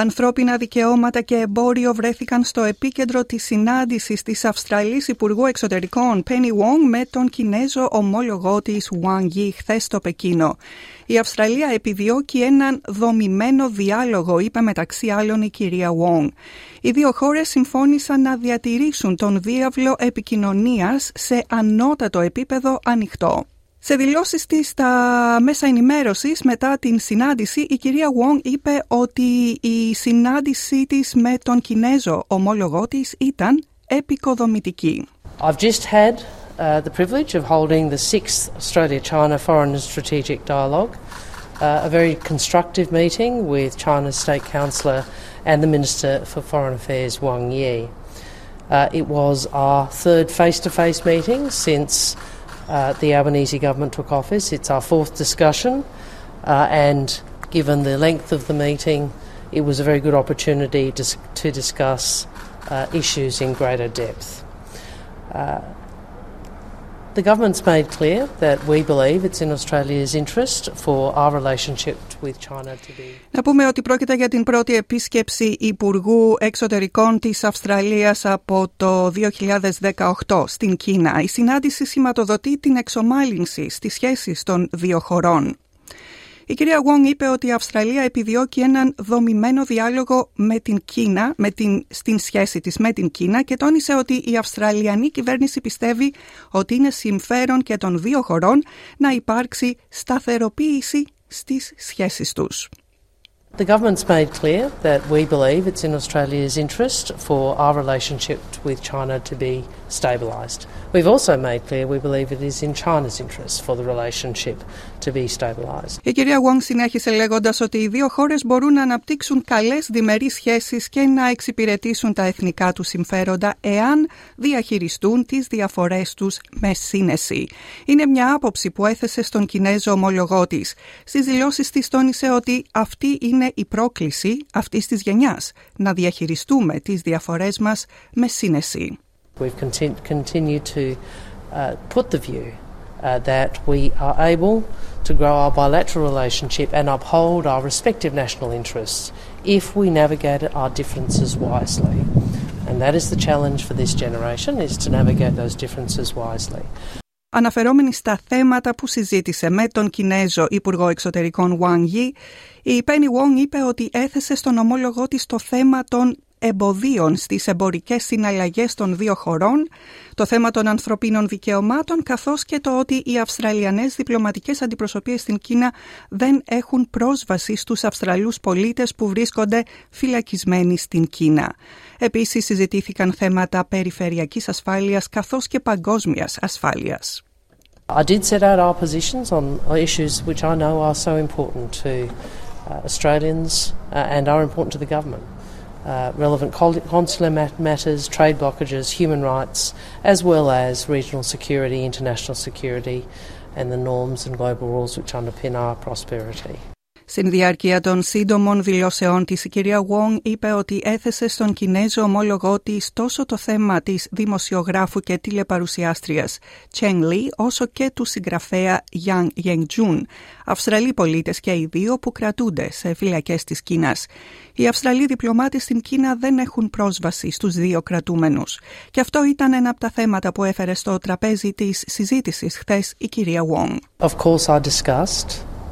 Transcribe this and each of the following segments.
Ανθρώπινα δικαιώματα και εμπόριο βρέθηκαν στο επίκεντρο της συνάντησης της Αυστραλής Υπουργού Εξωτερικών Penny Wong με τον Κινέζο ομόλογό της Wang Yi χθες στο Πεκίνο. Η Αυστραλία επιδιώκει έναν δομημένο διάλογο, είπε μεταξύ άλλων η κυρία Wong. Οι δύο χώρες συμφώνησαν να διατηρήσουν τον διάβλο επικοινωνίας σε ανώτατο επίπεδο ανοιχτό. Σε δηλώσεις της στα μέσα ενημέρωσης μετά την συνάντηση, η κυρία Wong είπε ότι η συνάντησή της με τον Κινέζο ομόλογό της ήταν επικοδομητική. I've just had uh, the privilege of holding the sixth Australia-China Foreign and Strategic Dialogue, uh, a very constructive meeting with China's State Councillor and the Minister for Foreign Affairs, Wang Yi. Uh, it was our third face-to-face meeting since uh, the Albanese government took office. It's our fourth discussion, uh, and given the length of the meeting, it was a very good opportunity to, to discuss uh, issues in greater depth. Uh, the government's made clear that we believe it's in Australia's interest for our relationship with China to be. Να πούμε ότι πρόκειται για την πρώτη επίσκεψη Υπουργού Εξωτερικών της Αυστραλίας από το 2018 στην Κίνα. Η συνάντηση σηματοδοτεί την εξομάλυνση στις σχέσεις των δύο χωρών. Η κυρία Wong είπε ότι η Αυστραλία επιδιώκει έναν δομημένο διάλογο με την Κίνα, με την, στην σχέση της με την Κίνα και τόνισε ότι η Αυστραλιανή κυβέρνηση πιστεύει ότι είναι συμφέρον και των δύο χωρών να υπάρξει σταθεροποίηση στις σχέσεις τους. The government's made clear that we believe it's in Australia's interest for our relationship with China to be stabilised. We've also made clear we believe it is in China's interest for the relationship to be stabilised. Η κυρία Wong συνέχισε λέγοντας ότι οι δύο χώρες μπορούν να αναπτύξουν καλές διμερείς σχέσεις και να εξυπηρετήσουν τα εθνικά τους συμφέροντα εάν διαχειριστούν τις διαφορές τους με σύνεση. Είναι μια άποψη που έθεσε στον Κινέζο ομολογό της. Στις δηλώσεις της τόνισε ότι αυτή είναι η πρόκληση αυτής της γενιάς, να διαχειριστούμε τις διαφορές μας με σύνεση. We've continued to uh, put the view uh, that we are able to grow our bilateral relationship and uphold our respective national interests if we navigate our differences wisely. And that is the challenge for this generation, is to navigate those differences wisely. Αναφερόμενη στα θέματα που συζήτησε με τον Κινέζο Υπουργό Εξωτερικών Wang Yi, η Penny Wong είπε ότι έθεσε στον ομόλογό της το θέμα των εμποδίων στις εμπορικές συναλλαγές των δύο χωρών, το θέμα των ανθρωπίνων δικαιωμάτων, καθώς και το ότι οι Αυστραλιανές διπλωματικές αντιπροσωπείες στην Κίνα δεν έχουν πρόσβαση στους Αυστραλούς πολίτες που βρίσκονται φυλακισμένοι στην Κίνα. Επίσης συζητήθηκαν θέματα περιφερειακής ασφάλειας καθώς και παγκόσμιας ασφάλειας. I did set out our positions on issues which I know are so important to uh, Australians uh, and are important to the government. Uh, relevant consular matters, trade blockages, human rights, as well as regional security, international security, and the norms and global rules which underpin our prosperity. Στην διάρκεια των σύντομων δηλώσεών της, η κυρία Wong είπε ότι έθεσε στον Κινέζο ομόλογό της τόσο το θέμα της δημοσιογράφου και τηλεπαρουσιάστριας Cheng Li, όσο και του συγγραφέα Yang Yengjun, Αυστραλοί πολίτες και οι δύο που κρατούνται σε φυλακές της Κίνας. Οι Αυστραλοί διπλωμάτες στην Κίνα δεν έχουν πρόσβαση στους δύο κρατούμενους. Και αυτό ήταν ένα από τα θέματα που έφερε στο τραπέζι της συζήτησης χθες η κυρία Wong. Of course I discussed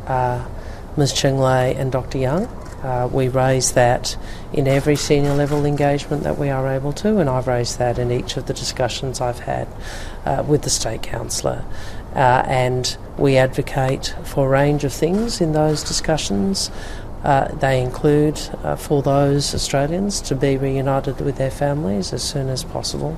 uh... Ms. Cheng Lei and Dr. Young. Uh, we raise that in every senior level engagement that we are able to, and I've raised that in each of the discussions I've had uh, with the State Councillor. Uh, and we advocate for a range of things in those discussions. Uh, they include uh, for those Australians to be reunited with their families as soon as possible.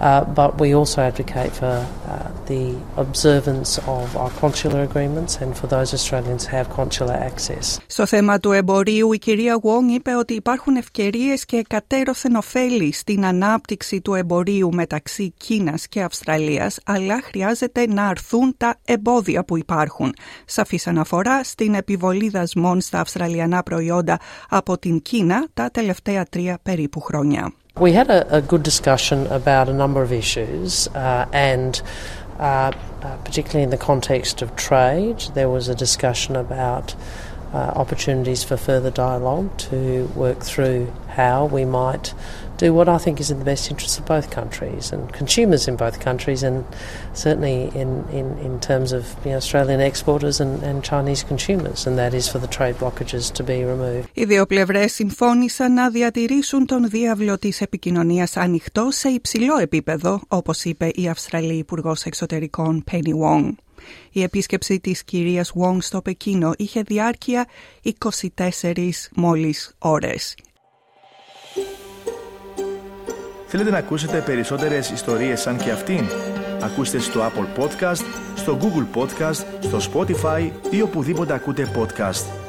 Uh, but we also advocate for uh, the observance of our consular agreements and for those Australians who have consular access. Στο θέμα του εμπορίου, η κυρία Wong είπε ότι υπάρχουν ευκαιρίες και κατέρωθεν ωφέλη στην ανάπτυξη του εμπορίου μεταξύ Κίνας και Αυστραλίας, αλλά χρειάζεται να αρθούν τα εμπόδια που υπάρχουν. Σαφής αναφορά στην επιβολή δασμών στα αυστραλιανά προϊόντα από την Κίνα τα τελευταία τρία περίπου χρόνια. We had a, a good discussion about a number of issues uh, and uh, uh, particularly in the context of trade, there was a discussion about opportunities for further dialogue to work through how we might do what I think is in the best interests of both countries and consumers in both countries, and certainly in, in, in terms of you know, Australian exporters and, and Chinese consumers, and that is for the trade blockages to be removed. Οι δύο πλευρές συμφώνησαν να διατηρήσουν τον διάβλο της επικοινωνίας ανοιχτό σε υψηλό επίπεδο, όπως είπε η Αυστραλή Υπουργό Εξωτερικών Penny Wong. Η επίσκεψη της κυρίας Wong στο Πεκίνο είχε διάρκεια 24 μόλις ώρες. Θέλετε να ακούσετε περισσότερες ιστορίες σαν και αυτήν; Ακούστε στο Apple Podcast, στο Google Podcast, στο Spotify ή οπουδήποτε ακούτε podcast.